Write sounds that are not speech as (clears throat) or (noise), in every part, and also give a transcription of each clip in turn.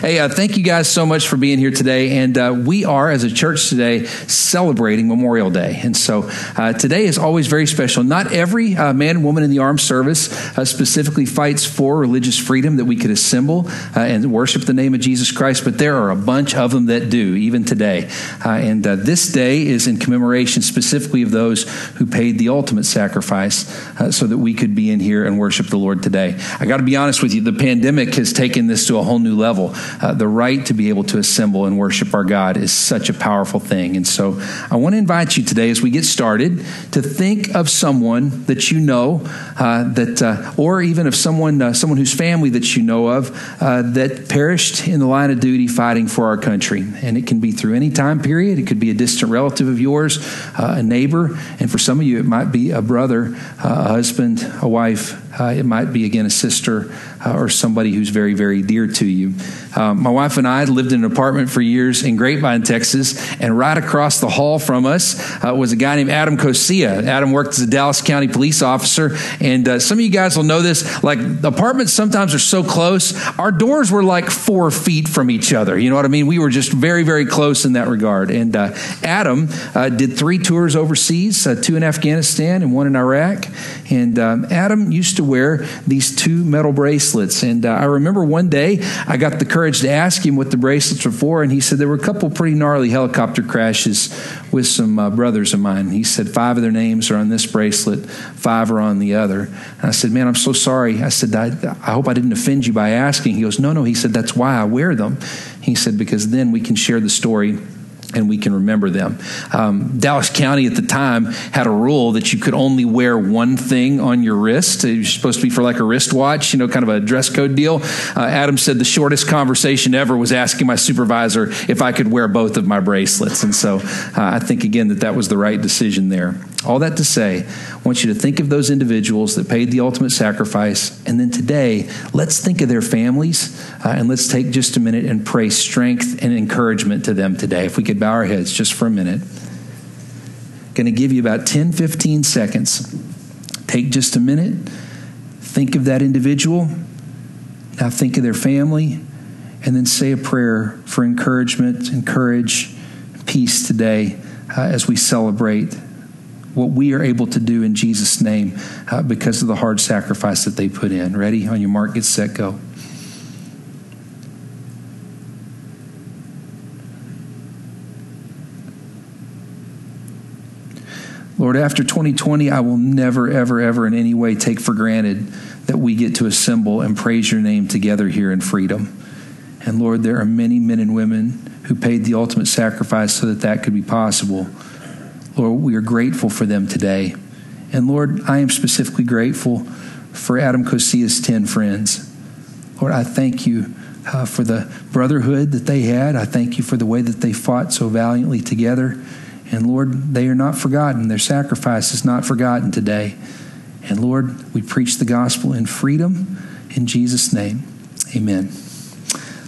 Hey, uh, thank you guys so much for being here today. And uh, we are, as a church today, celebrating Memorial Day. And so uh, today is always very special. Not every uh, man and woman in the armed service uh, specifically fights for religious freedom that we could assemble uh, and worship the name of Jesus Christ, but there are a bunch of them that do, even today. and this day is in commemoration specifically of those who paid the ultimate sacrifice so that we could be in here and worship the Lord today. I got to be honest with you, the pandemic has taken this to a whole new level. Uh, the right to be able to assemble and worship our God is such a powerful thing. And so I want to invite you today as we get started to think of someone that you know uh, that, uh, or even of someone, uh, someone whose family that you know of uh, that perished in the line of duty fighting for our country. And it can be through any time period. It could be a distant relative of yours, uh, a neighbor, and for some of you, it might be a brother, a husband, a wife. It might be again a sister or somebody who's very, very dear to you. Um, my wife and I lived in an apartment for years in Grapevine, Texas, and right across the hall from us uh, was a guy named Adam Kosia. Adam worked as a Dallas County police officer, and uh, some of you guys will know this. Like apartments sometimes are so close, our doors were like four feet from each other. You know what I mean? We were just very, very close in that regard. And uh, Adam uh, did three tours overseas, uh, two in Afghanistan and one in Iraq. And um, Adam used to wear these two metal bracelets. And uh, I remember one day I got the courage to ask him what the bracelets were for, and he said there were a couple pretty gnarly helicopter crashes with some uh, brothers of mine. He said five of their names are on this bracelet, five are on the other. And I said, Man, I'm so sorry. I said, I, I hope I didn't offend you by asking. He goes, No, no. He said, That's why I wear them. He said, Because then we can share the story and we can remember them. Um, Dallas County at the time had a rule that you could only wear one thing on your wrist. It was supposed to be for like a wristwatch, you know, kind of a dress code deal. Uh, Adam said the shortest conversation ever was asking my supervisor if I could wear both of my bracelets. And so uh, I think, again, that that was the right decision there. All that to say, I want you to think of those individuals that paid the ultimate sacrifice. And then today, let's think of their families uh, and let's take just a minute and pray strength and encouragement to them today. If we could bow our heads just for a minute. Going to give you about 10, 15 seconds. Take just a minute. Think of that individual. Now think of their family. And then say a prayer for encouragement and courage, peace today uh, as we celebrate what we are able to do in Jesus' name uh, because of the hard sacrifice that they put in. Ready? On your mark, get set, go. Lord, after 2020, I will never, ever, ever in any way take for granted that we get to assemble and praise your name together here in freedom. And Lord, there are many men and women who paid the ultimate sacrifice so that that could be possible. Lord, we are grateful for them today. And Lord, I am specifically grateful for Adam Kosia's 10 friends. Lord, I thank you uh, for the brotherhood that they had. I thank you for the way that they fought so valiantly together. And Lord, they are not forgotten. Their sacrifice is not forgotten today. And Lord, we preach the gospel in freedom in Jesus' name. Amen.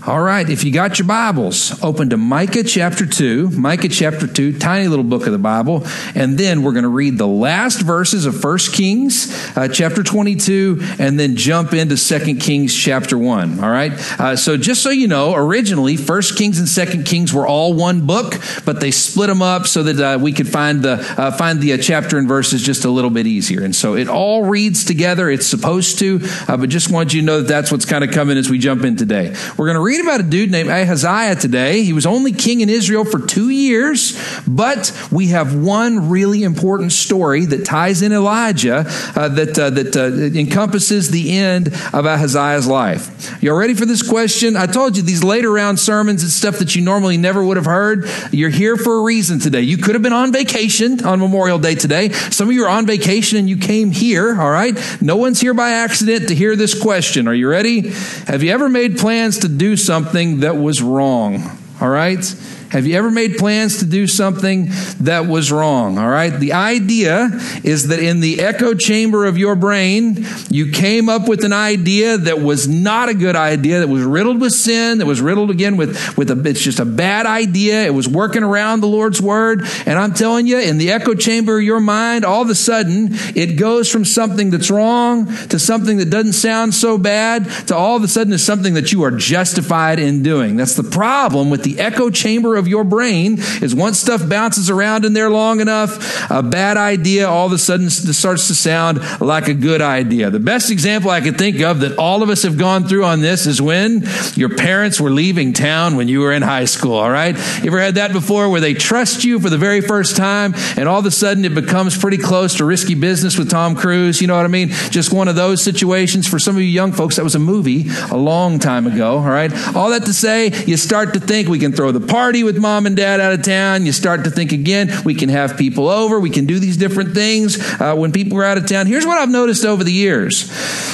All right, if you got your Bibles, open to Micah chapter 2. Micah chapter 2, tiny little book of the Bible. And then we're going to read the last verses of 1 Kings uh, chapter 22 and then jump into 2 Kings chapter 1. All right? Uh, so just so you know, originally 1 Kings and 2 Kings were all one book, but they split them up so that uh, we could find the, uh, find the uh, chapter and verses just a little bit easier. And so it all reads together. It's supposed to, uh, but just want you to know that that's what's kind of coming as we jump in today. We're going to read about a dude named Ahaziah today. He was only king in Israel for two years, but we have one really important story that ties in Elijah uh, that, uh, that uh, encompasses the end of Ahaziah's life. You all ready for this question? I told you these later round sermons and stuff that you normally never would have heard. You're here for a reason today. You could have been on vacation on Memorial Day today. Some of you are on vacation and you came here, all right? No one's here by accident to hear this question. Are you ready? Have you ever made plans to do something that was wrong? All right? Have you ever made plans to do something that was wrong? All right. The idea is that in the echo chamber of your brain, you came up with an idea that was not a good idea, that was riddled with sin, that was riddled again with, with a, it's just a bad idea. It was working around the Lord's word. And I'm telling you, in the echo chamber of your mind, all of a sudden, it goes from something that's wrong to something that doesn't sound so bad to all of a sudden is something that you are justified in doing. That's the problem with the echo chamber of your brain is once stuff bounces around in there long enough, a bad idea all of a sudden starts to sound like a good idea. The best example I could think of that all of us have gone through on this is when your parents were leaving town when you were in high school, all right? You ever had that before where they trust you for the very first time and all of a sudden it becomes pretty close to risky business with Tom Cruise? You know what I mean? Just one of those situations. For some of you young folks, that was a movie a long time ago, all right? All that to say, you start to think we can throw the party with mom and dad out of town. You start to think again, we can have people over. We can do these different things uh, when people are out of town. Here's what I've noticed over the years.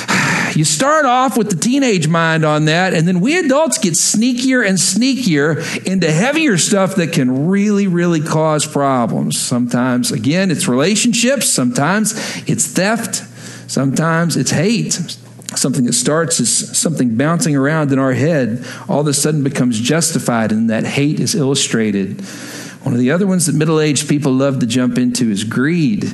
(sighs) You start off with the teenage mind on that, and then we adults get sneakier and sneakier into heavier stuff that can really, really cause problems. Sometimes, again, it's relationships. Sometimes it's theft. Sometimes it's hate something that starts as something bouncing around in our head all of a sudden becomes justified and that hate is illustrated. One of the other ones that middle aged people love to jump into is greed.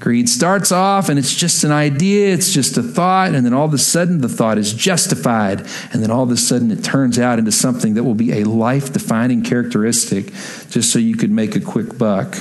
Greed starts off and it's just an idea, it's just a thought, and then all of a sudden the thought is justified, and then all of a sudden it turns out into something that will be a life defining characteristic just so you could make a quick buck.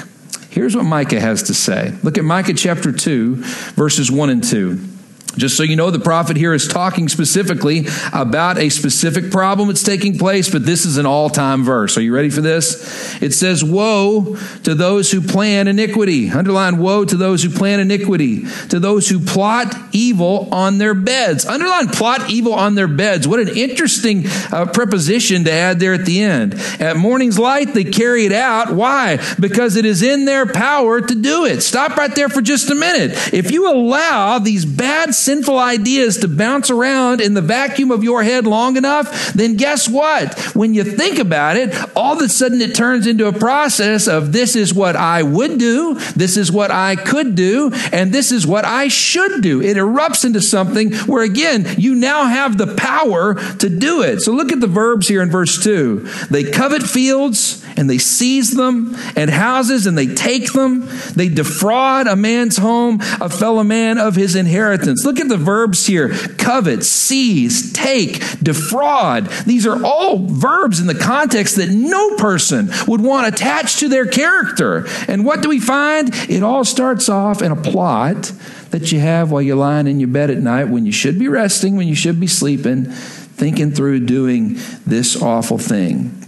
Here's what Micah has to say. Look at Micah chapter 2, verses 1 and 2. Just so you know, the prophet here is talking specifically about a specific problem that's taking place, but this is an all time verse. Are you ready for this? It says, Woe to those who plan iniquity. Underline, woe to those who plan iniquity, to those who plot evil on their beds. Underline, plot evil on their beds. What an interesting uh, preposition to add there at the end. At morning's light, they carry it out. Why? Because it is in their power to do it. Stop right there for just a minute. If you allow these bad sinful ideas to bounce around in the vacuum of your head long enough, then guess what? When you think about it, all of a sudden it turns into a process of this is what I would do, this is what I could do, and this is what I should do. It erupts into something where again, you now have the power to do it. So look at the verbs here in verse 2. They covet fields and they seize them, and houses and they take them. They defraud a man's home, a fellow man of his inheritance. Look at the verbs here covet, seize, take, defraud. These are all verbs in the context that no person would want attached to their character. And what do we find? It all starts off in a plot that you have while you're lying in your bed at night when you should be resting, when you should be sleeping, thinking through doing this awful thing.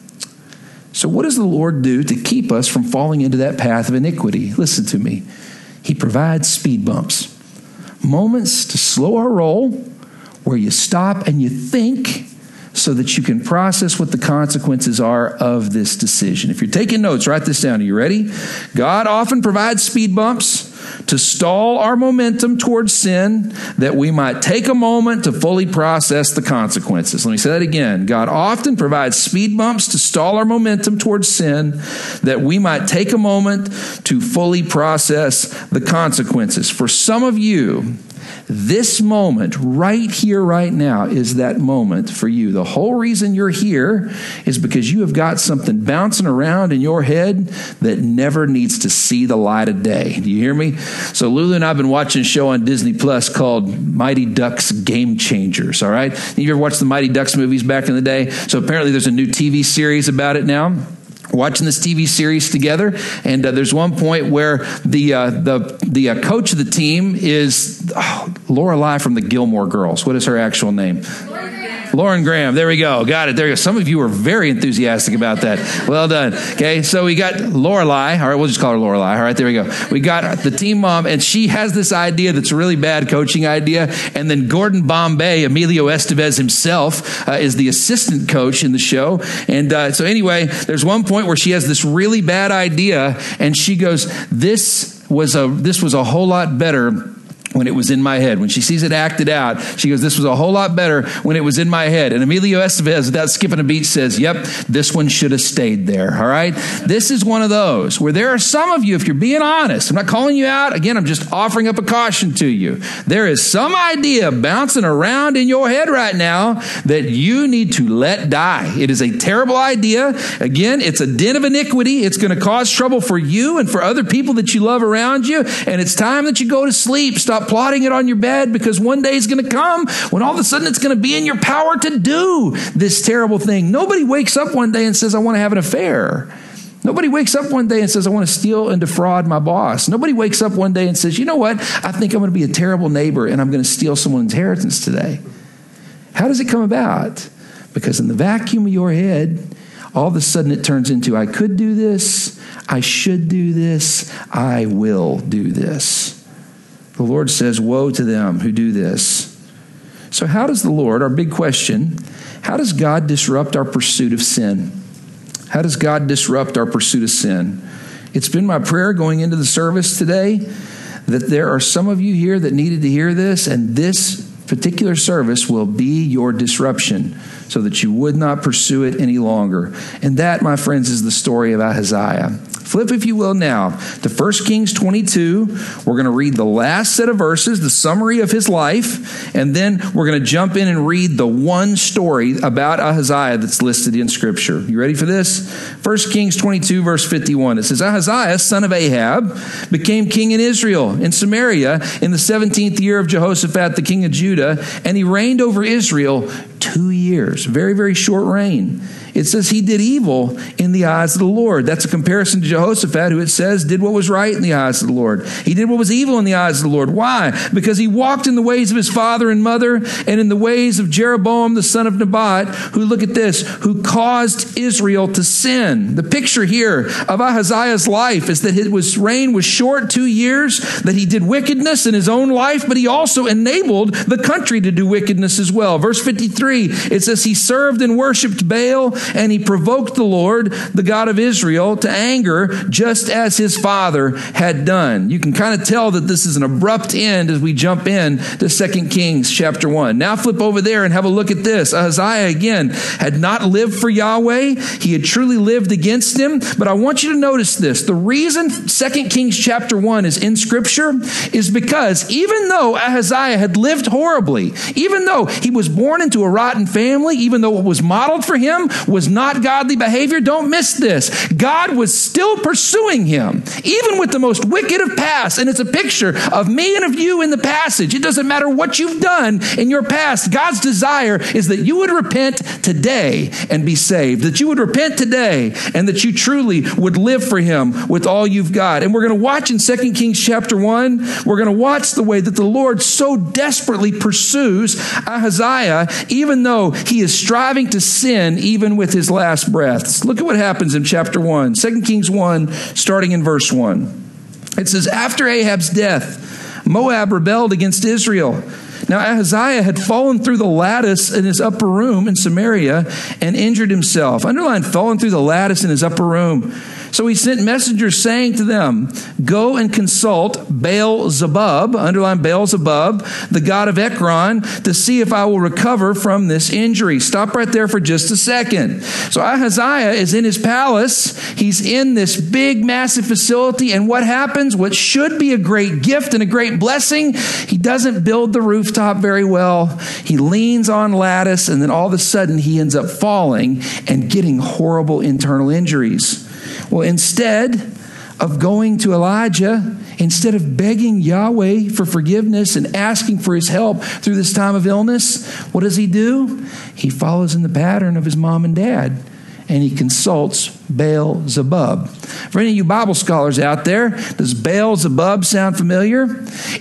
So, what does the Lord do to keep us from falling into that path of iniquity? Listen to me. He provides speed bumps, moments to slow our roll where you stop and you think so that you can process what the consequences are of this decision. If you're taking notes, write this down. Are you ready? God often provides speed bumps to stall our momentum towards sin that we might take a moment to fully process the consequences. Let me say that again. God often provides speed bumps to stall our momentum towards sin that we might take a moment to fully process the consequences. For some of you, this moment, right here, right now, is that moment for you. The whole reason you're here is because you have got something bouncing around in your head that never needs to see the light of day. Do you hear me? So, Lulu and I have been watching a show on Disney Plus called Mighty Ducks Game Changers, all right? You ever watched the Mighty Ducks movies back in the day? So, apparently, there's a new TV series about it now watching this TV series together, and uh, there's one point where the uh, the the uh, coach of the team is oh, Lorelai from the Gilmore Girls. What is her actual name? Lauren Graham. There we go. Got it. There you go. Some of you are very enthusiastic about that. Well done. Okay. So we got Lorelai. All right. We'll just call her Lorelai. All right. There we go. We got the team mom, and she has this idea that's a really bad coaching idea. And then Gordon Bombay, Emilio Estevez himself, uh, is the assistant coach in the show. And uh, so anyway, there's one point where she has this really bad idea, and she goes, "This was a this was a whole lot better." When it was in my head. When she sees it acted out, she goes, This was a whole lot better when it was in my head. And Emilio Estevez, without skipping a beat, says, Yep, this one should have stayed there. All right? This is one of those where there are some of you, if you're being honest, I'm not calling you out. Again, I'm just offering up a caution to you. There is some idea bouncing around in your head right now that you need to let die. It is a terrible idea. Again, it's a den of iniquity. It's going to cause trouble for you and for other people that you love around you. And it's time that you go to sleep. Stop plotting it on your bed because one day is going to come when all of a sudden it's going to be in your power to do this terrible thing. Nobody wakes up one day and says, I want to have an affair. Nobody wakes up one day and says, I want to steal and defraud my boss. Nobody wakes up one day and says, you know what? I think I'm going to be a terrible neighbor and I'm going to steal someone's inheritance today. How does it come about? Because in the vacuum of your head, all of a sudden it turns into, I could do this, I should do this, I will do this. The Lord says, Woe to them who do this. So, how does the Lord, our big question, how does God disrupt our pursuit of sin? How does God disrupt our pursuit of sin? It's been my prayer going into the service today that there are some of you here that needed to hear this, and this particular service will be your disruption so that you would not pursue it any longer. And that, my friends, is the story of Ahaziah. Flip, if you will, now to 1 Kings 22. We're going to read the last set of verses, the summary of his life, and then we're going to jump in and read the one story about Ahaziah that's listed in Scripture. You ready for this? 1 Kings 22, verse 51. It says, Ahaziah, son of Ahab, became king in Israel, in Samaria, in the 17th year of Jehoshaphat, the king of Judah, and he reigned over Israel two years. Very, very short reign. It says he did evil in the eyes of the Lord. That's a comparison to Jehoshaphat, who it says did what was right in the eyes of the Lord. He did what was evil in the eyes of the Lord. Why? Because he walked in the ways of his father and mother and in the ways of Jeroboam, the son of Nebat, who, look at this, who caused Israel to sin. The picture here of Ahaziah's life is that his reign was short, two years, that he did wickedness in his own life, but he also enabled the country to do wickedness as well. Verse 53, it says he served and worshiped Baal and he provoked the Lord, the God of Israel, to anger just as his father had done. You can kind of tell that this is an abrupt end as we jump in to 2 Kings chapter 1. Now flip over there and have a look at this. Ahaziah again had not lived for Yahweh. He had truly lived against him. But I want you to notice this. The reason 2 Kings chapter 1 is in scripture is because even though Ahaziah had lived horribly, even though he was born into a rotten family, even though what was modeled for him was not godly behavior, don't miss this. God was still pursuing him, even with the most wicked of past. And it's a picture of me and of you in the passage. It doesn't matter what you've done in your past. God's desire is that you would repent today and be saved, that you would repent today and that you truly would live for him with all you've got. And we're going to watch in 2 Kings chapter 1, we're going to watch the way that the Lord so desperately pursues Ahaziah, even though he is striving to sin even with his last breaths. Look at what happens in chapter 1, 2 Kings 1, starting in verse 1. It says, After Ahab's death, Moab rebelled against Israel. Now, Ahaziah had fallen through the lattice in his upper room in Samaria and injured himself. Underline, fallen through the lattice in his upper room. So he sent messengers saying to them, Go and consult Baal Zebub, underline Baal Zebub, the god of Ekron, to see if I will recover from this injury. Stop right there for just a second. So Ahaziah is in his palace. He's in this big, massive facility. And what happens? What should be a great gift and a great blessing, he doesn't build the rooftop very well. He leans on lattice, and then all of a sudden he ends up falling and getting horrible internal injuries. Well, instead of going to Elijah, instead of begging Yahweh for forgiveness and asking for his help through this time of illness, what does he do? He follows in the pattern of his mom and dad and he consults Baal Zebub. For any of you Bible scholars out there, does Baal Zebub sound familiar?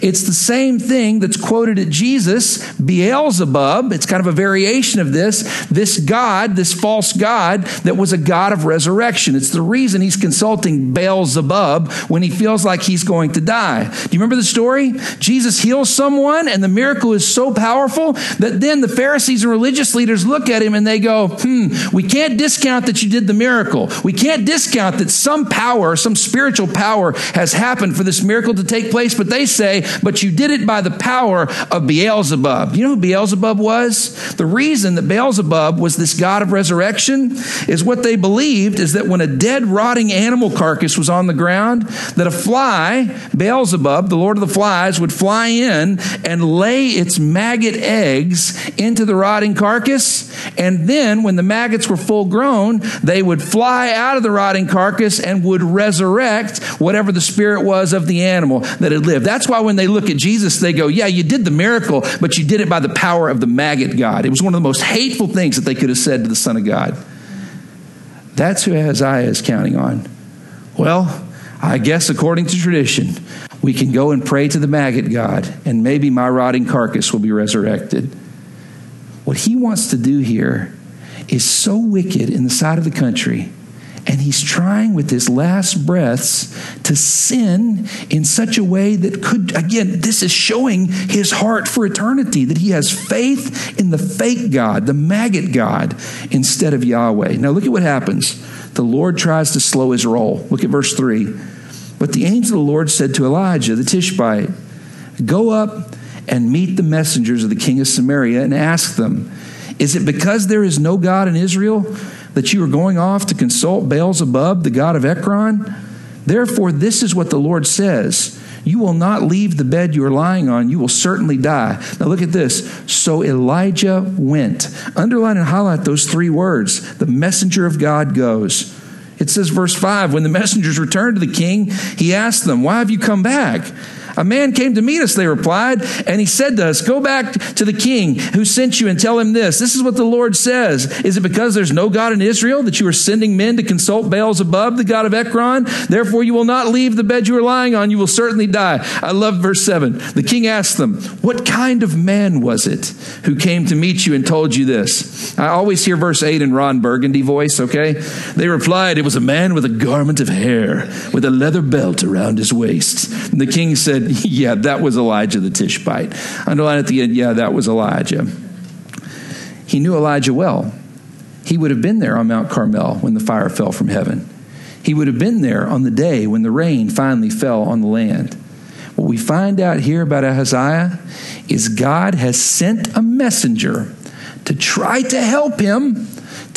It's the same thing that's quoted at Jesus, Beelzebub. It's kind of a variation of this. This God, this false God that was a God of resurrection. It's the reason he's consulting Baal Zebub when he feels like he's going to die. Do you remember the story? Jesus heals someone and the miracle is so powerful that then the Pharisees and religious leaders look at him and they go, hmm, we can't discount that you did the miracle. We can't discount that some power, some spiritual power has happened for this miracle to take place, but they say, but you did it by the power of Beelzebub. You know who Beelzebub was? The reason that Beelzebub was this God of resurrection is what they believed is that when a dead, rotting animal carcass was on the ground, that a fly, Beelzebub, the Lord of the flies, would fly in and lay its maggot eggs into the rotting carcass. And then when the maggots were full grown, they would fly out of the rotting carcass and would resurrect whatever the spirit was of the animal that had lived. That's why when they look at Jesus, they go, Yeah, you did the miracle, but you did it by the power of the maggot God. It was one of the most hateful things that they could have said to the Son of God. That's who Ahaziah is counting on. Well, I guess according to tradition, we can go and pray to the maggot God, and maybe my rotting carcass will be resurrected. What he wants to do here is so wicked in the sight of the country, and he's trying with his last breaths to sin in such a way that could, again, this is showing his heart for eternity, that he has faith in the fake God, the maggot God, instead of Yahweh. Now, look at what happens. The Lord tries to slow his roll. Look at verse 3. But the angel of the Lord said to Elijah the Tishbite, Go up and meet the messengers of the king of Samaria and ask them, Is it because there is no God in Israel that you are going off to consult Beelzebub, the god of Ekron? Therefore, this is what the Lord says. You will not leave the bed you are lying on. You will certainly die. Now, look at this. So Elijah went. Underline and highlight those three words. The messenger of God goes. It says, verse 5 When the messengers returned to the king, he asked them, Why have you come back? A man came to meet us, they replied, and he said to us, Go back to the king who sent you and tell him this. This is what the Lord says. Is it because there's no God in Israel that you are sending men to consult Beelzebub, the God of Ekron? Therefore, you will not leave the bed you are lying on. You will certainly die. I love verse 7. The king asked them, What kind of man was it who came to meet you and told you this? I always hear verse 8 in Ron Burgundy voice, okay? They replied, It was a man with a garment of hair, with a leather belt around his waist. And the king said, (laughs) yeah, that was Elijah the Tishbite. Underline at the end, yeah, that was Elijah. He knew Elijah well. He would have been there on Mount Carmel when the fire fell from heaven. He would have been there on the day when the rain finally fell on the land. What we find out here about Ahaziah is God has sent a messenger to try to help him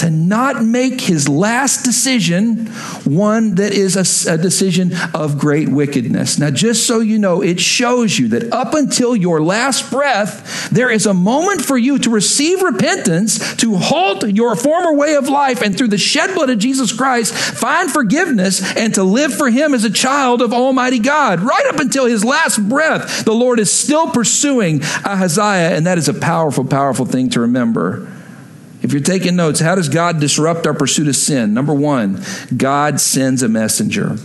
to not make his last decision one that is a, a, decision of great wickedness. Now, just so you know, it shows you that up until your last breath, there is a moment for you to receive repentance, to halt your former way of life, and through the shed blood of Jesus Christ, find forgiveness and to live for him as a child of Almighty God. Right up until his last breath, the Lord is still pursuing Ahaziah, and that is a powerful, powerful thing to remember. If you're taking notes, how does God disrupt our pursuit of sin? Number one, God sends a messenger.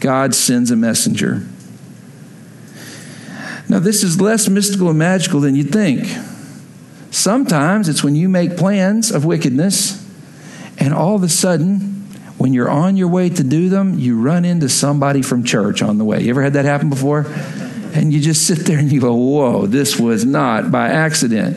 God sends a messenger. Now, this is less mystical and magical than you'd think. Sometimes it's when you make plans of wickedness, and all of a sudden, when you're on your way to do them, you run into somebody from church on the way. You ever had that happen before? And you just sit there and you go, Whoa, this was not by accident.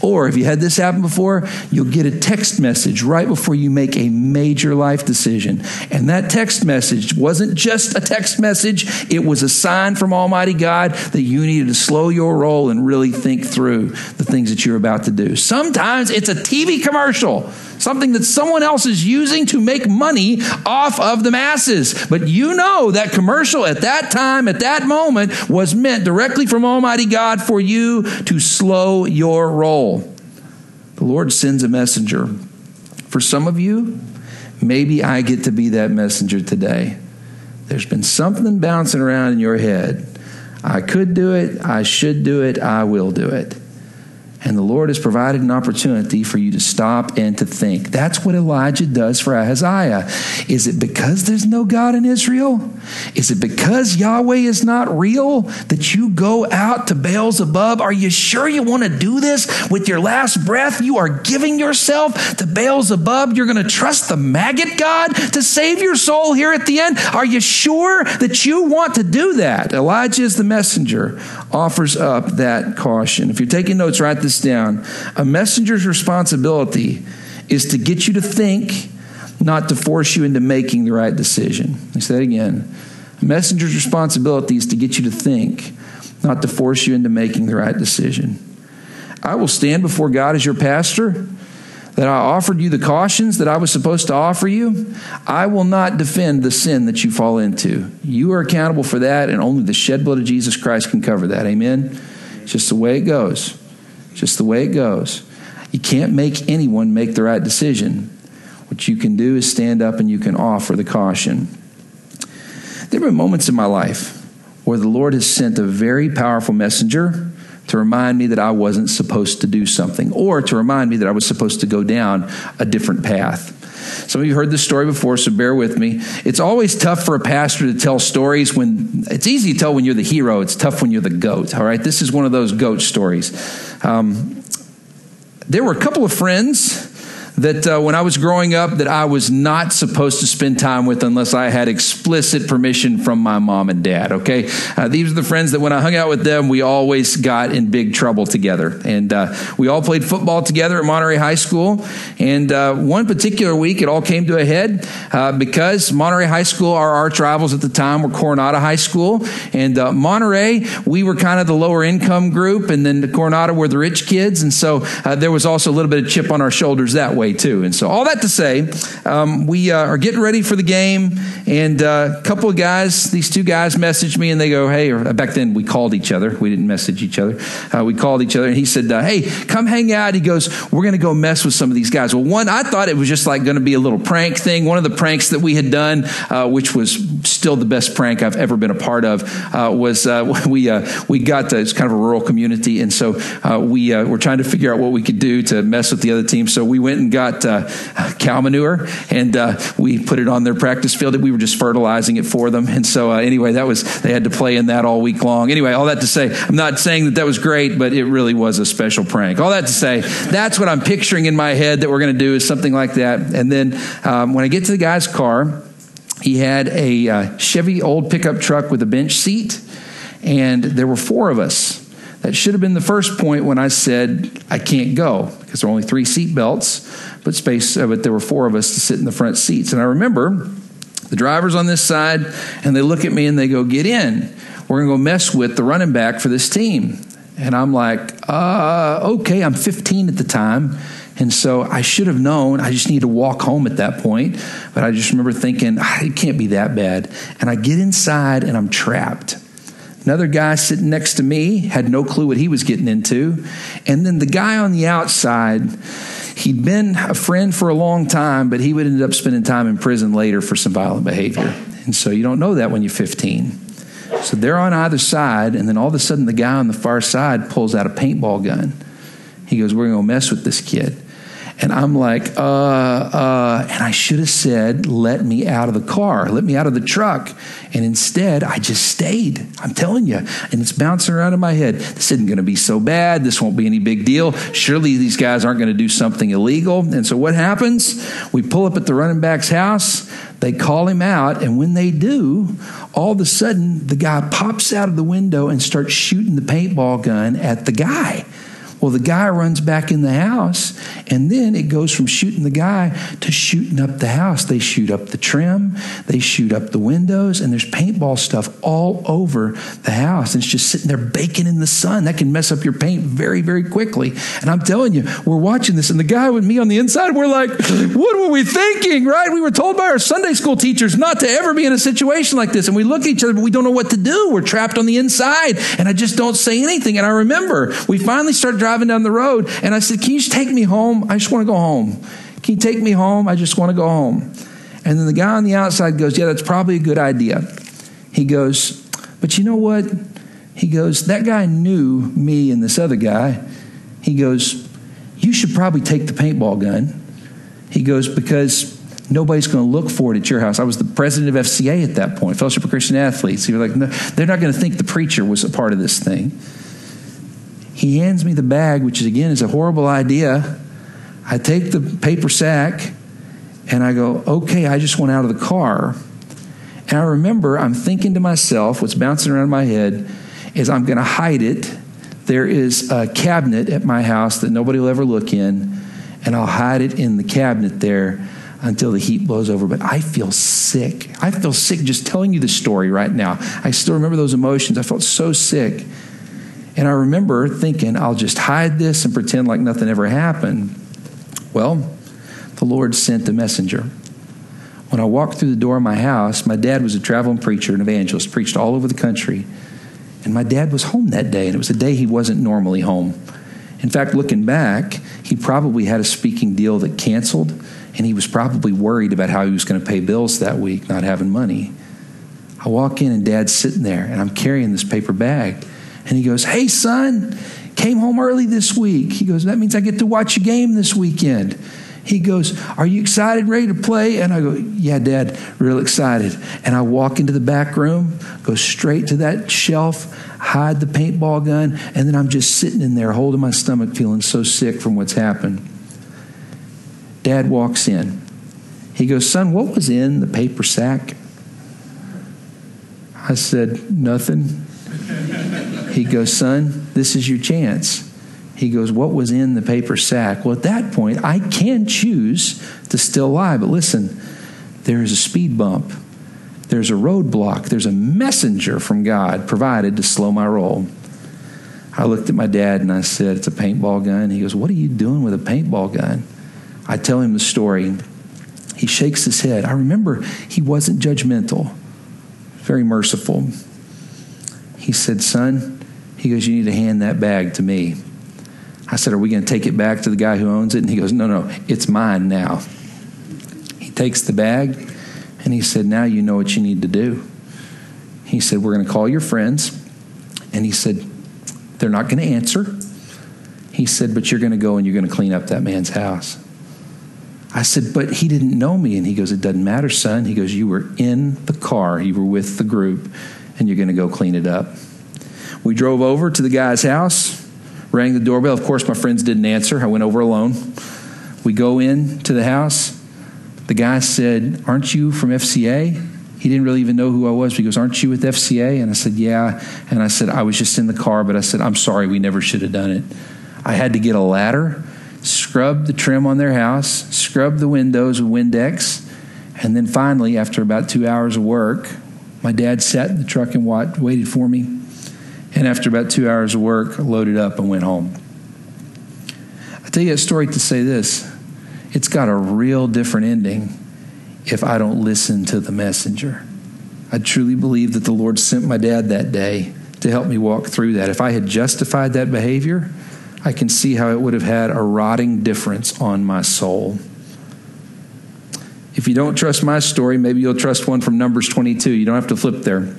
Or if you had this happen before, you'll get a text message right before you make a major life decision. And that text message wasn't just a text message, it was a sign from Almighty God that you needed to slow your roll and really think through the things that you're about to do. Sometimes it's a TV commercial something that someone else is using to make money off of the masses. But you know that commercial at that time, at that moment, was meant directly from Almighty God for you to slow your roll. The Lord sends a messenger. For some of you, maybe I get to be that messenger today. There's been something bouncing around in your head. I could do it. I should do it. I will do it. And the Lord has provided an opportunity for you to stop and to think. That's what Elijah does for Ahaziah. Is it because there's no God in Israel? Is it because Yahweh is not real that you go out to Beelzebub? Are you sure you want to do this with your last breath? You are giving yourself to Beelzebub. You're going to trust the maggot God to save your soul here at the end? Are you sure that you want to do that? Elijah is the messenger, offers up that caution. If you're taking notes, write this this down. A messenger's responsibility is to get you to think not to force you into making the right decision. I say that again. A messenger's responsibility is to get you to think, not to force you into making the right decision. I will stand before God as your pastor that I offered you the cautions that I was supposed to offer you, I will not defend the sin that you fall into. You are accountable for that, and only the shed blood of Jesus Christ can cover that. Amen? It's just the way it goes. Just the way it goes. You can't make anyone make the right decision. What you can do is stand up and you can offer the caution. There have been moments in my life where the Lord has sent a very powerful messenger to remind me that I wasn't supposed to do something, or to remind me that I was supposed to go down a different path. Some of you heard this story before, so bear with me. It's always tough for a pastor to tell stories when it's easy to tell when you're the hero. It's tough when you're the goat. All right, this is one of those goat stories. Um, there were a couple of friends that uh, when I was growing up that I was not supposed to spend time with unless I had explicit permission from my mom and dad. Okay, uh, these are the friends that when I hung out with them, we always got in big trouble together, and uh, we all played football together at Monterey High School. And uh, one particular week, it all came to a head uh, because Monterey High School, our arch rivals at the time were Coronado High School, and uh, Monterey, we were kind of the lower income group, and then the Coronado were the rich kids, and so there was also a little bit of chip on our shoulders that way way too. And so, all that to say, um, we uh, are getting ready for the game, and uh, a couple of guys, these two guys, messaged me, and they go, "Hey," or back then we called each other. We didn't message each other. Uh, we called each other, and he said, uh, "Hey, come hang out." He goes, "We're going to go mess with some of these guys." Well, one, I thought it was just like going to be a little prank thing. One of the pranks that we had done, which was still the best prank I've ever been a part of, was (laughs) we we got to, it's kind of a rural community, and so we were trying to figure out what we could do to mess with the other team. So we went and got uh, cow manure and uh, we put it on their practice field. We were just fertilizing it for them. And so, uh, anyway, that was, they had to play in that all week long. Anyway, all that to say, I'm not saying that that was great, but it really was a special prank. All that to say, that's what I'm picturing in my head that we're going to do is something like that. And then um, when I get to the guy's car, he had a uh, Chevy old pickup truck with a bench seat, and there were four of us. That should have been the first point when I said I can't go because there are only three seat belts, but space. Uh, but there were four of us to sit in the front seats, and I remember the drivers on this side, and they look at me and they go, "Get in. We're going to go mess with the running back for this team." And I'm like, uh, "Okay." I'm 15 at the time. And so I should have known. I just need to walk home at that point. But I just remember thinking, ah, it can't be that bad. And I get inside and I'm trapped. Another guy sitting next to me had no clue what he was getting into. And then the guy on the outside, he'd been a friend for a long time, but he would end up spending time in prison later for some violent behavior. And so you don't know that when you're 15. So they're on either side, and then all of a sudden the guy on the far side pulls out a paintball gun. He goes, We're going to mess with this kid. And I'm like, uh, uh, and I should have said, let me out of the car, let me out of the truck. And instead, I just stayed. I'm telling you. And it's bouncing around in my head. This isn't going to be so bad. This won't be any big deal. Surely these guys aren't going to do something illegal. And so what happens? We pull up at the running back's house. They call him out. And when they do, all of a sudden, the guy pops out of the window and starts shooting the paintball gun at the guy. Well, the guy runs back in the house, and then it goes from shooting the guy to shooting up the house. They shoot up the trim, they shoot up the windows, and there's paintball stuff all over the house. And it's just sitting there baking in the sun. That can mess up your paint very, very quickly. And I'm telling you, we're watching this, and the guy with me on the inside, we're like, what were we thinking, right? We were told by our Sunday school teachers not to ever be in a situation like this. And we look at each other, but we don't know what to do. We're trapped on the inside, and I just don't say anything. And I remember we finally started driving down the road and I said, Can you just take me home? I just want to go home. Can you take me home? I just want to go home. And then the guy on the outside goes, Yeah, that's probably a good idea. He goes, But you know what? He goes, That guy knew me and this other guy. He goes, You should probably take the paintball gun. He goes, Because nobody's going to look for it at your house. I was the president of FCA at that point, Fellowship of Christian Athletes. He was like, no, they're not going to think the preacher was a part of this thing. He hands me the bag, which is, again is a horrible idea. I take the paper sack and I go, okay, I just went out of the car. And I remember I'm thinking to myself, what's bouncing around my head is I'm going to hide it. There is a cabinet at my house that nobody will ever look in, and I'll hide it in the cabinet there until the heat blows over. But I feel sick. I feel sick just telling you the story right now. I still remember those emotions. I felt so sick. And I remember thinking, I'll just hide this and pretend like nothing ever happened. Well, the Lord sent the messenger. When I walked through the door of my house, my dad was a traveling preacher, an evangelist, preached all over the country. And my dad was home that day, and it was a day he wasn't normally home. In fact, looking back, he probably had a speaking deal that canceled, and he was probably worried about how he was going to pay bills that week, not having money. I walk in, and dad's sitting there, and I'm carrying this paper bag. And he goes, Hey, son, came home early this week. He goes, That means I get to watch a game this weekend. He goes, Are you excited, ready to play? And I go, Yeah, Dad, real excited. And I walk into the back room, go straight to that shelf, hide the paintball gun, and then I'm just sitting in there holding my stomach, feeling so sick from what's happened. Dad walks in. He goes, Son, what was in the paper sack? I said, Nothing. (laughs) He goes, Son, this is your chance. He goes, What was in the paper sack? Well, at that point, I can choose to still lie. But listen, there is a speed bump, there's a roadblock, there's a messenger from God provided to slow my roll. I looked at my dad and I said, It's a paintball gun. He goes, What are you doing with a paintball gun? I tell him the story. He shakes his head. I remember he wasn't judgmental, very merciful. He said, Son, he goes, You need to hand that bag to me. I said, Are we going to take it back to the guy who owns it? And he goes, No, no, it's mine now. He takes the bag and he said, Now you know what you need to do. He said, We're going to call your friends. And he said, They're not going to answer. He said, But you're going to go and you're going to clean up that man's house. I said, But he didn't know me. And he goes, It doesn't matter, son. He goes, You were in the car, you were with the group, and you're going to go clean it up. We drove over to the guy's house rang the doorbell. Of course, my friends didn't answer. I went over alone. We go in to the house. The guy said, Aren't you from FCA? He didn't really even know who I was. He goes, Aren't you with FCA? And I said, Yeah. And I said, I was just in the car, but I said, I'm sorry, we never should have done it. I had to get a ladder, scrub the trim on their house, scrub the windows with Windex. And then finally, after about two hours of work, my dad sat in the truck and waited for me. And after about two hours of work, loaded up and went home. I tell you a story to say this it's got a real different ending if I don't listen to the messenger. I truly believe that the Lord sent my dad that day to help me walk through that. If I had justified that behavior, I can see how it would have had a rotting difference on my soul. If you don't trust my story, maybe you'll trust one from Numbers 22. You don't have to flip there.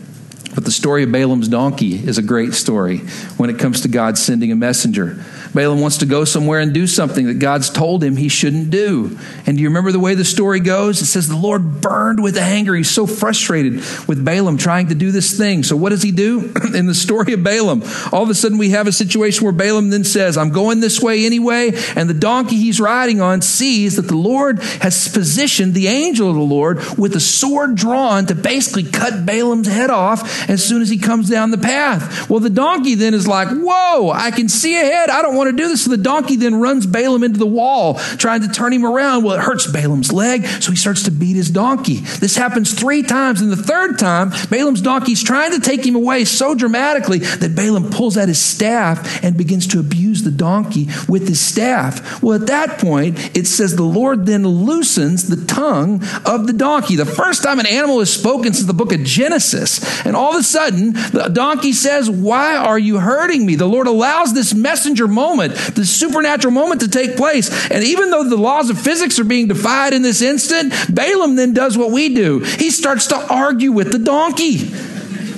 But the story of Balaam's donkey is a great story when it comes to God sending a messenger. Balaam wants to go somewhere and do something that God's told him he shouldn't do. And do you remember the way the story goes? It says the Lord burned with anger. He's so frustrated with Balaam trying to do this thing. So what does he do? (clears throat) In the story of Balaam, all of a sudden we have a situation where Balaam then says, I'm going this way anyway. And the donkey he's riding on sees that the Lord has positioned the angel of the Lord with a sword drawn to basically cut Balaam's head off as soon as he comes down the path. Well, the donkey then is like, whoa, I can see ahead. I don't want to do this. So the donkey then runs Balaam into the wall, trying to turn him around. Well, it hurts Balaam's leg, so he starts to beat his donkey. This happens three times. And the third time, Balaam's donkey's trying to take him away so dramatically that Balaam pulls out his staff and begins to abuse the donkey with his staff. Well, at that point, it says the Lord then loosens the tongue of the donkey. The first time an animal is spoken since the book of Genesis. And all of a sudden, the donkey says, Why are you hurting me? The Lord allows this messenger moment this supernatural moment to take place. And even though the laws of physics are being defied in this instant, Balaam then does what we do. He starts to argue with the donkey.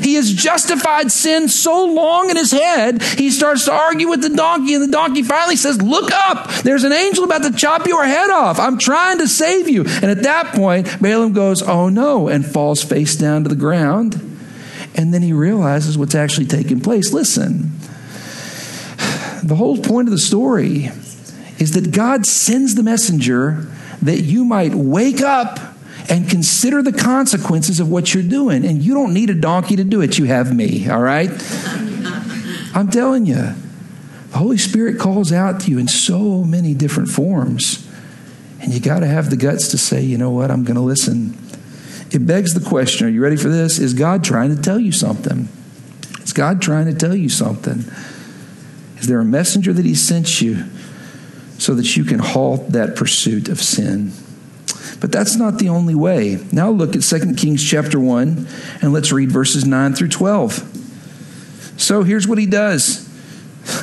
He has justified sin so long in his head, he starts to argue with the donkey, and the donkey finally says, Look up! There's an angel about to chop your head off. I'm trying to save you. And at that point, Balaam goes, Oh no, and falls face down to the ground. And then he realizes what's actually taking place. Listen, the whole point of the story is that God sends the messenger that you might wake up and consider the consequences of what you're doing. And you don't need a donkey to do it, you have me, all right? (laughs) I'm telling you, the Holy Spirit calls out to you in so many different forms. And you got to have the guts to say, you know what, I'm going to listen. It begs the question are you ready for this? Is God trying to tell you something? Is God trying to tell you something? Is there a messenger that He sent you so that you can halt that pursuit of sin? But that's not the only way. Now look at 2 Kings chapter 1 and let's read verses 9 through 12. So here's what he does.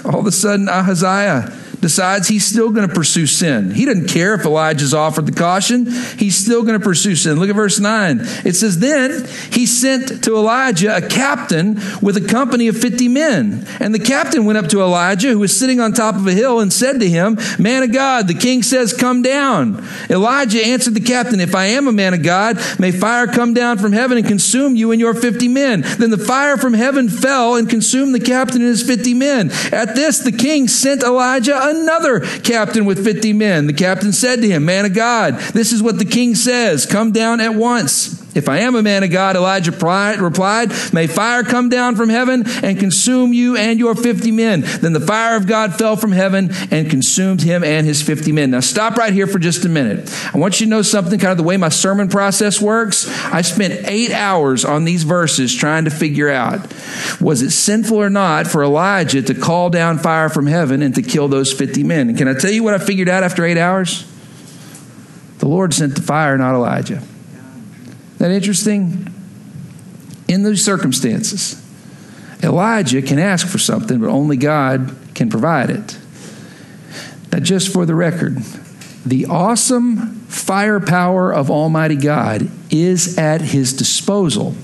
All of a sudden, Ahaziah decides he's still going to pursue sin. He doesn't care if Elijah's offered the caution. He's still going to pursue sin. Look at verse 9. It says, Then he sent to Elijah a captain with a company of 50 men. And the captain went up to Elijah, who was sitting on top of a hill, and said to him, Man of God, the king says, Come down. Elijah answered the captain, If I am a man of God, may fire come down from heaven and consume you and your 50 men. Then the fire from heaven fell and consumed the captain and his 50 men. At this, the king sent Elijah another captain with 50 men. The captain said to him, Man of God, this is what the king says. Come down at once. If I am a man of God, Elijah replied, May fire come down from heaven and consume you and your 50 men. Then the fire of God fell from heaven and consumed him and his 50 men. Now, stop right here for just a minute. I want you to know something, kind of the way my sermon process works. I spent eight hours on these verses trying to figure out was it sinful or not for Elijah to call down fire from heaven and to kill those 50 men? And can I tell you what I figured out after eight hours? The Lord sent the fire, not Elijah that interesting? In those circumstances, Elijah can ask for something, but only God can provide it. Now, just for the record, the awesome firepower of Almighty God is at his disposal.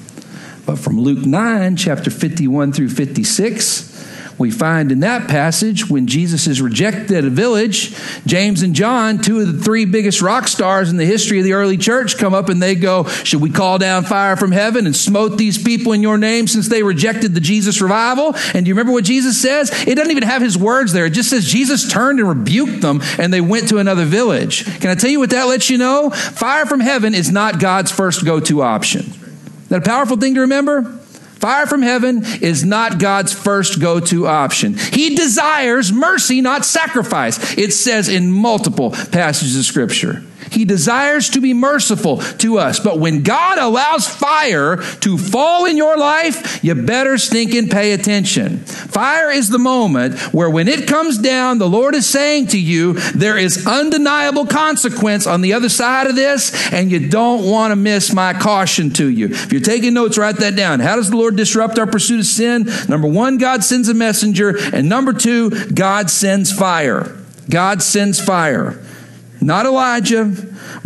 But from Luke 9, chapter 51 through 56, we find in that passage when Jesus is rejected at a village, James and John, two of the three biggest rock stars in the history of the early church, come up and they go, Should we call down fire from heaven and smote these people in your name since they rejected the Jesus revival? And do you remember what Jesus says? It doesn't even have his words there. It just says Jesus turned and rebuked them and they went to another village. Can I tell you what that lets you know? Fire from heaven is not God's first go to option. Is that a powerful thing to remember? Fire from heaven is not God's first go to option. He desires mercy, not sacrifice. It says in multiple passages of Scripture. He desires to be merciful to us. But when God allows fire to fall in your life, you better stink and pay attention. Fire is the moment where when it comes down, the Lord is saying to you, there is undeniable consequence on the other side of this, and you don't want to miss my caution to you. If you're taking notes, write that down. How does the Lord disrupt our pursuit of sin? Number one, God sends a messenger, and number two, God sends fire. God sends fire. Not Elijah,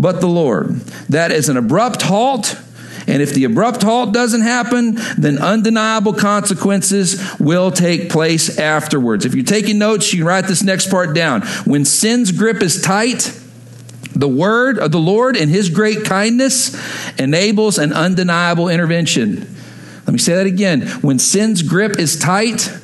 but the Lord. That is an abrupt halt. And if the abrupt halt doesn't happen, then undeniable consequences will take place afterwards. If you're taking notes, you can write this next part down. When sin's grip is tight, the word of the Lord and his great kindness enables an undeniable intervention. Let me say that again. When sin's grip is tight,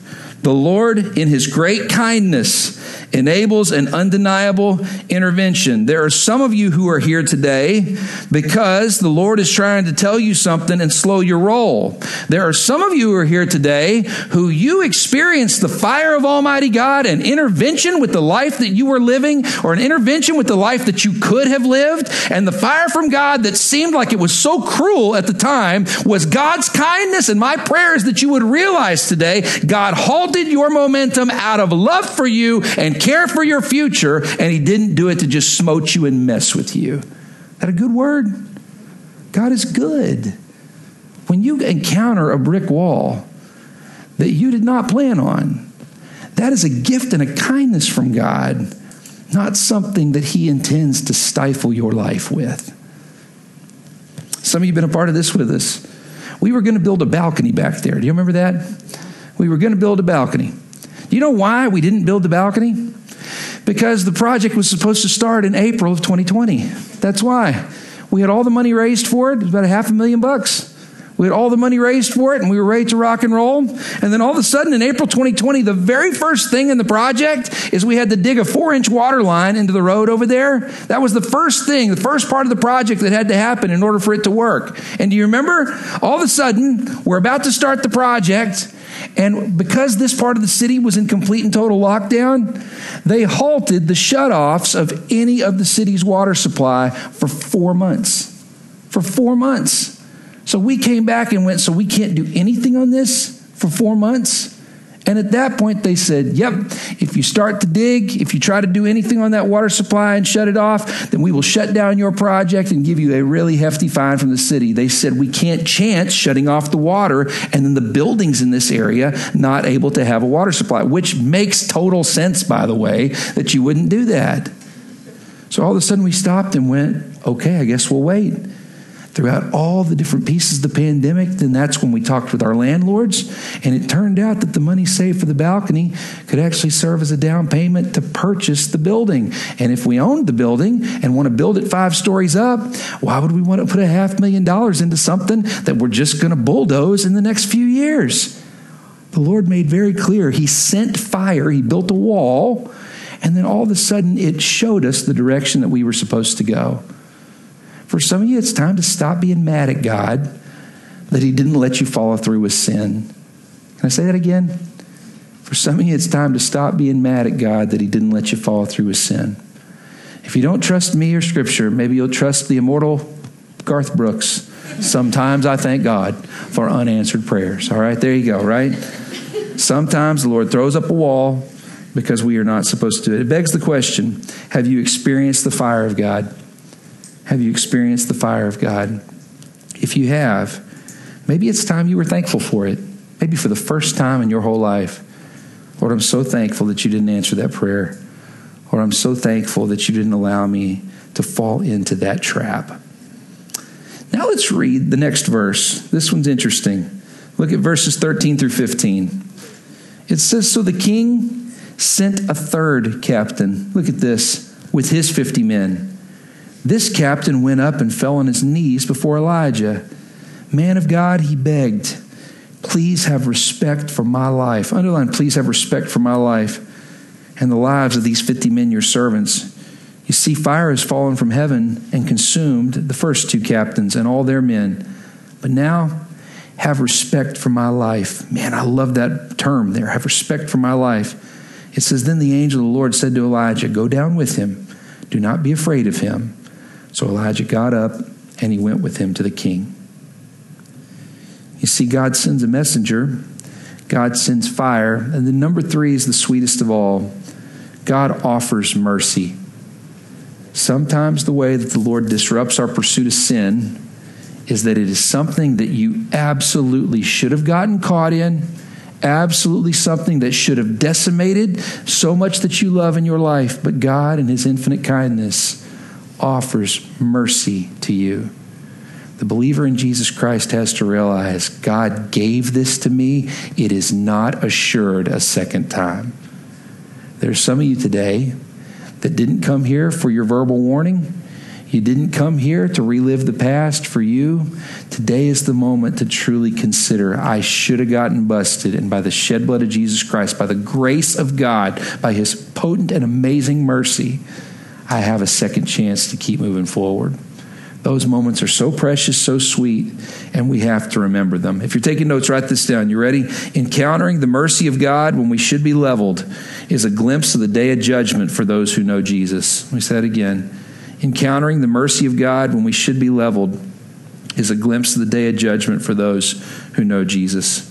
the Lord in his great kindness enables an undeniable intervention. There are some of you who are here today because the Lord is trying to tell you something and slow your roll. There are some of you who are here today who you experienced the fire of Almighty God, an intervention with the life that you were living, or an intervention with the life that you could have lived, and the fire from God that seemed like it was so cruel at the time was God's kindness. And my prayer is that you would realize today God halted your momentum out of love for you and care for your future, and He didn't do it to just smote you and mess with you. That a good word? God is good. When you encounter a brick wall that you did not plan on, that is a gift and a kindness from God, not something that He intends to stifle your life with. Some of you have been a part of this with us. We were going to build a balcony back there. Do you remember that? We were going to build a balcony. You know why we didn't build the balcony? Because the project was supposed to start in April of 2020. That's why. We had all the money raised for it, it was about a half a million bucks. We had all the money raised for it and we were ready to rock and roll. And then all of a sudden in April 2020, the very first thing in the project is we had to dig a four inch water line into the road over there. That was the first thing, the first part of the project that had to happen in order for it to work. And do you remember? All of a sudden, we're about to start the project. And because this part of the city was in complete and total lockdown, they halted the shutoffs of any of the city's water supply for four months. For four months. So we came back and went, So we can't do anything on this for four months? And at that point, they said, Yep, if you start to dig, if you try to do anything on that water supply and shut it off, then we will shut down your project and give you a really hefty fine from the city. They said, We can't chance shutting off the water and then the buildings in this area not able to have a water supply, which makes total sense, by the way, that you wouldn't do that. So all of a sudden, we stopped and went, Okay, I guess we'll wait throughout all the different pieces of the pandemic, then that's when we talked with our landlords. And it turned out that the money saved for the balcony could actually serve as a down payment to purchase the building. And if we owned the building and want to build it five stories up, why would we want to put a half million dollars into something that we're just going to bulldoze in the next few years? The Lord made very clear. He sent fire, He built a wall, and then all of a sudden it showed us the direction that we were supposed to go. For some of you, it's time to stop being mad at God that He didn't let you follow through with sin. Can I say that again? For some of you, it's time to stop being mad at God that He didn't let you follow through with sin. If you don't trust me or Scripture, maybe you'll trust the immortal Garth Brooks. Sometimes I thank God for unanswered prayers. All right, there you go, right? Sometimes the Lord throws up a wall because we are not supposed to it. Begs the question have you experienced the fire of God? Have you experienced the fire of God? If you have, maybe it's time you were thankful for it. Maybe for the first time in your whole life. Lord, I'm so thankful that you didn't answer that prayer. Lord, I'm so thankful that you didn't allow me to fall into that trap. Now let's read the next verse. This one's interesting. Look at verses 13 through 15. It says So the king sent a third captain. Look at this, with his 50 men. This captain went up and fell on his knees before Elijah. Man of God, he begged, Please have respect for my life. Underline, please have respect for my life and the lives of these 50 men, your servants. You see, fire has fallen from heaven and consumed the first two captains and all their men. But now, have respect for my life. Man, I love that term there. Have respect for my life. It says, Then the angel of the Lord said to Elijah, Go down with him. Do not be afraid of him so Elijah got up and he went with him to the king. You see, God sends a messenger, God sends fire, and then number three is the sweetest of all God offers mercy. Sometimes the way that the Lord disrupts our pursuit of sin is that it is something that you absolutely should have gotten caught in, absolutely something that should have decimated so much that you love in your life, but God, in His infinite kindness, offers mercy to you. The believer in Jesus Christ has to realize God gave this to me. It is not assured a second time. There's some of you today that didn't come here for your verbal warning. You didn't come here to relive the past for you. Today is the moment to truly consider I should have gotten busted, and by the shed blood of Jesus Christ, by the grace of God, by his potent and amazing mercy, I have a second chance to keep moving forward. Those moments are so precious, so sweet, and we have to remember them. If you're taking notes, write this down. You ready? Encountering the mercy of God when we should be leveled is a glimpse of the day of judgment for those who know Jesus. Say that again. Encountering the mercy of God when we should be leveled is a glimpse of the day of judgment for those who know Jesus.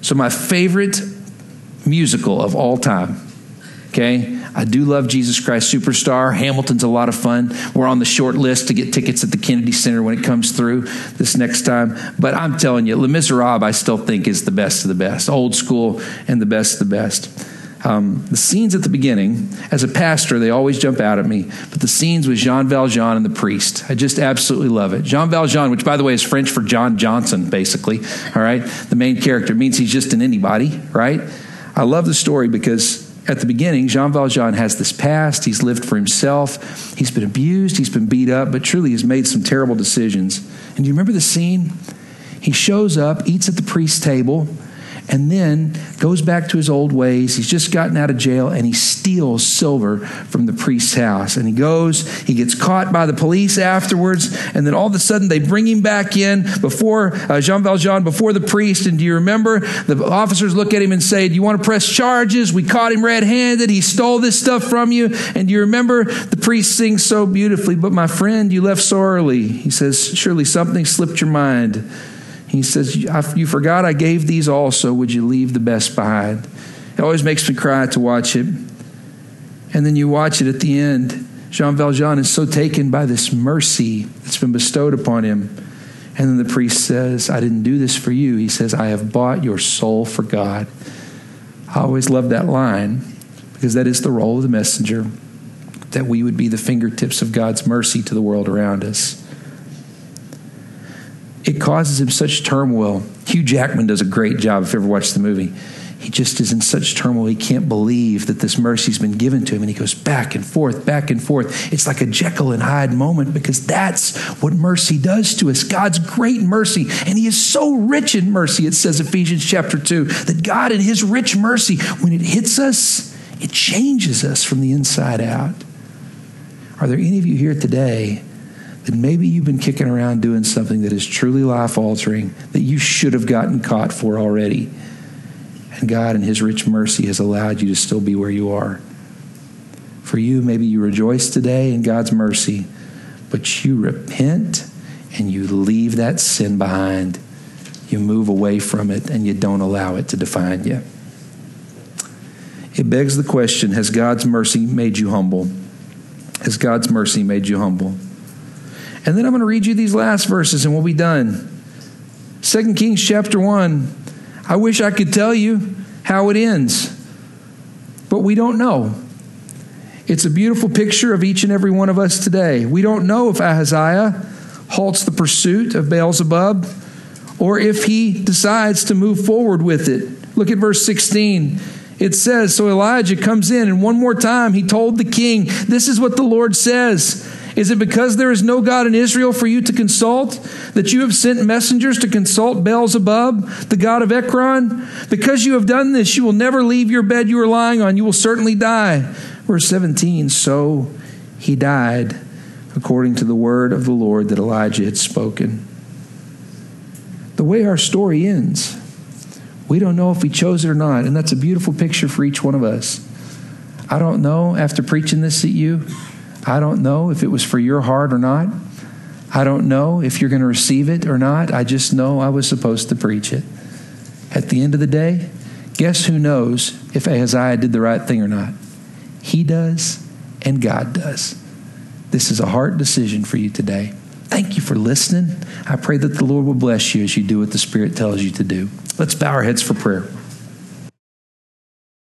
So, my favorite musical of all time, okay? I do love Jesus Christ Superstar. Hamilton's a lot of fun. We're on the short list to get tickets at the Kennedy Center when it comes through this next time. But I'm telling you, Les Miserables, I still think is the best of the best. Old school and the best of the best. Um, the scenes at the beginning, as a pastor, they always jump out at me. But the scenes with Jean Valjean and the priest, I just absolutely love it. Jean Valjean, which by the way is French for John Johnson, basically. All right, the main character means he's just an anybody, right? I love the story because at the beginning, Jean Valjean has this past. He's lived for himself. He's been abused. He's been beat up, but truly has made some terrible decisions. And do you remember the scene? He shows up, eats at the priest's table, and then goes back to his old ways. He's just gotten out of jail and he steals silver from the priest's house. And he goes, he gets caught by the police afterwards, and then all of a sudden they bring him back in before uh, Jean Valjean, before the priest. And do you remember? The officers look at him and say, Do you want to press charges? We caught him red handed. He stole this stuff from you. And do you remember? The priest sings so beautifully, But my friend, you left so early. He says, Surely something slipped your mind. He says, You forgot I gave these also. Would you leave the best behind? It always makes me cry to watch it. And then you watch it at the end. Jean Valjean is so taken by this mercy that's been bestowed upon him. And then the priest says, I didn't do this for you. He says, I have bought your soul for God. I always love that line because that is the role of the messenger, that we would be the fingertips of God's mercy to the world around us it causes him such turmoil. Hugh Jackman does a great job if you ever watched the movie. He just is in such turmoil. He can't believe that this mercy's been given to him. And he goes back and forth, back and forth. It's like a Jekyll and Hyde moment because that's what mercy does to us. God's great mercy. And he is so rich in mercy, it says Ephesians chapter 2, that God in his rich mercy, when it hits us, it changes us from the inside out. Are there any of you here today then maybe you've been kicking around doing something that is truly life altering that you should have gotten caught for already. And God, in His rich mercy, has allowed you to still be where you are. For you, maybe you rejoice today in God's mercy, but you repent and you leave that sin behind. You move away from it and you don't allow it to define you. It begs the question Has God's mercy made you humble? Has God's mercy made you humble? And then I'm going to read you these last verses and we'll be done. 2 Kings chapter 1. I wish I could tell you how it ends, but we don't know. It's a beautiful picture of each and every one of us today. We don't know if Ahaziah halts the pursuit of Beelzebub or if he decides to move forward with it. Look at verse 16. It says, So Elijah comes in, and one more time he told the king, This is what the Lord says. Is it because there is no God in Israel for you to consult that you have sent messengers to consult Beelzebub, the God of Ekron? Because you have done this, you will never leave your bed you are lying on. You will certainly die. Verse 17 So he died according to the word of the Lord that Elijah had spoken. The way our story ends, we don't know if we chose it or not, and that's a beautiful picture for each one of us. I don't know after preaching this at you I don't know if it was for your heart or not. I don't know if you're going to receive it or not. I just know I was supposed to preach it. At the end of the day, guess who knows if Ahaziah did the right thing or not? He does, and God does. This is a hard decision for you today. Thank you for listening. I pray that the Lord will bless you as you do what the Spirit tells you to do. Let's bow our heads for prayer.